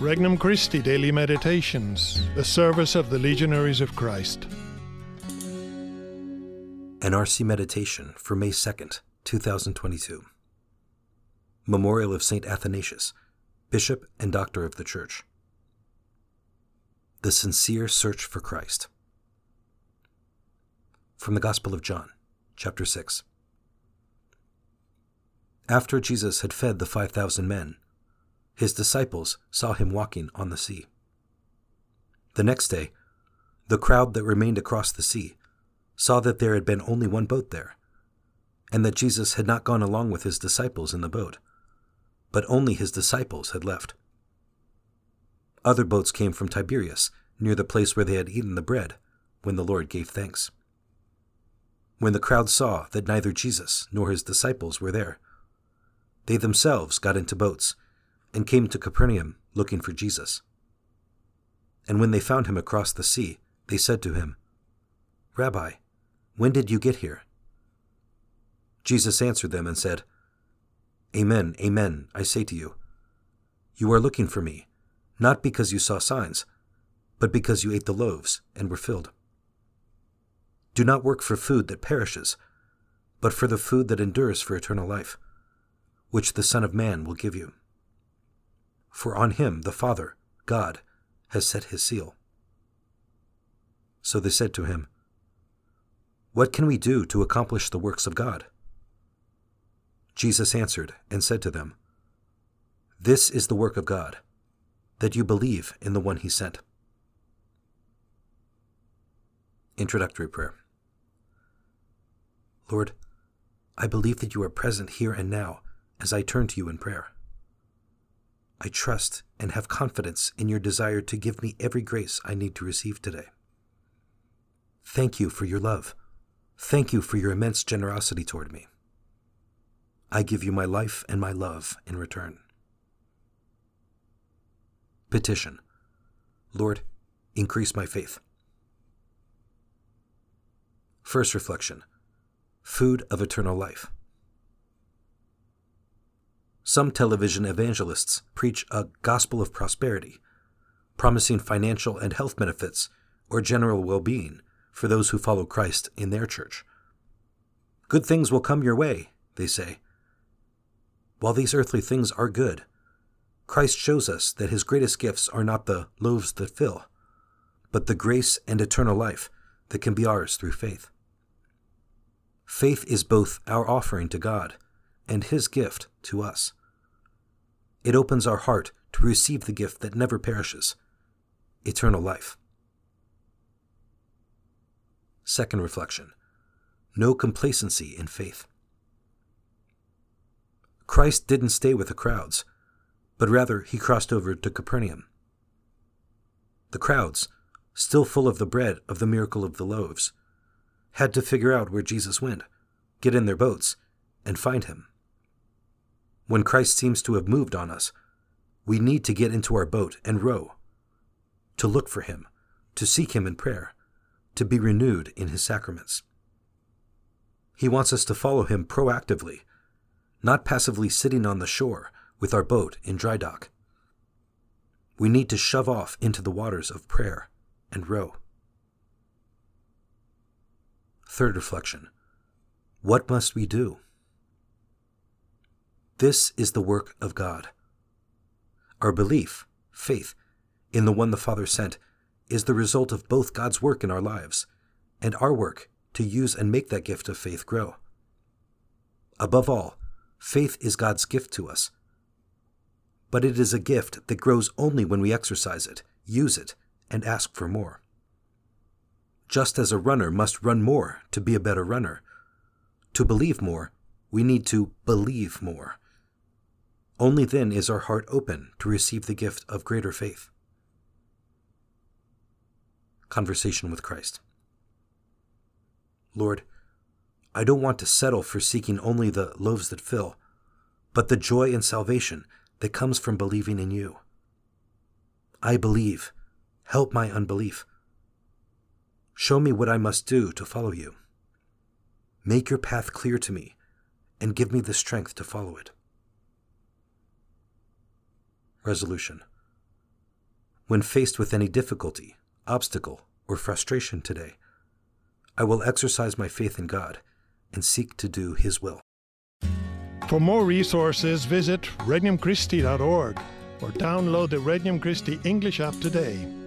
Regnum Christi Daily Meditations, the service of the Legionaries of Christ. An RC Meditation for May 2nd, 2022. Memorial of St. Athanasius, Bishop and Doctor of the Church. The Sincere Search for Christ. From the Gospel of John, chapter 6. After Jesus had fed the 5,000 men, his disciples saw him walking on the sea. The next day, the crowd that remained across the sea saw that there had been only one boat there, and that Jesus had not gone along with his disciples in the boat, but only his disciples had left. Other boats came from Tiberias, near the place where they had eaten the bread, when the Lord gave thanks. When the crowd saw that neither Jesus nor his disciples were there, they themselves got into boats and came to Capernaum looking for Jesus. And when they found him across the sea, they said to him, Rabbi, when did you get here? Jesus answered them and said, Amen, amen, I say to you. You are looking for me, not because you saw signs, but because you ate the loaves and were filled. Do not work for food that perishes, but for the food that endures for eternal life, which the Son of Man will give you for on him the Father, God, has set his seal. So they said to him, What can we do to accomplish the works of God? Jesus answered and said to them, This is the work of God, that you believe in the one he sent. Introductory Prayer Lord, I believe that you are present here and now as I turn to you in prayer. I trust and have confidence in your desire to give me every grace I need to receive today. Thank you for your love. Thank you for your immense generosity toward me. I give you my life and my love in return. Petition Lord, increase my faith. First reflection Food of eternal life. Some television evangelists preach a gospel of prosperity, promising financial and health benefits or general well being for those who follow Christ in their church. Good things will come your way, they say. While these earthly things are good, Christ shows us that his greatest gifts are not the loaves that fill, but the grace and eternal life that can be ours through faith. Faith is both our offering to God and his gift to us. It opens our heart to receive the gift that never perishes eternal life. Second reflection no complacency in faith. Christ didn't stay with the crowds, but rather he crossed over to Capernaum. The crowds, still full of the bread of the miracle of the loaves, had to figure out where Jesus went, get in their boats, and find him. When Christ seems to have moved on us, we need to get into our boat and row, to look for him, to seek him in prayer, to be renewed in his sacraments. He wants us to follow him proactively, not passively sitting on the shore with our boat in dry dock. We need to shove off into the waters of prayer and row. Third reflection What must we do? This is the work of God. Our belief, faith, in the one the Father sent is the result of both God's work in our lives and our work to use and make that gift of faith grow. Above all, faith is God's gift to us. But it is a gift that grows only when we exercise it, use it, and ask for more. Just as a runner must run more to be a better runner, to believe more, we need to believe more. Only then is our heart open to receive the gift of greater faith. Conversation with Christ. Lord, I don't want to settle for seeking only the loaves that fill, but the joy and salvation that comes from believing in you. I believe. Help my unbelief. Show me what I must do to follow you. Make your path clear to me and give me the strength to follow it. Resolution When faced with any difficulty, obstacle, or frustration today, I will exercise my faith in God and seek to do His will. For more resources, visit regnumchristi.org or download the Regnum Christi English app today.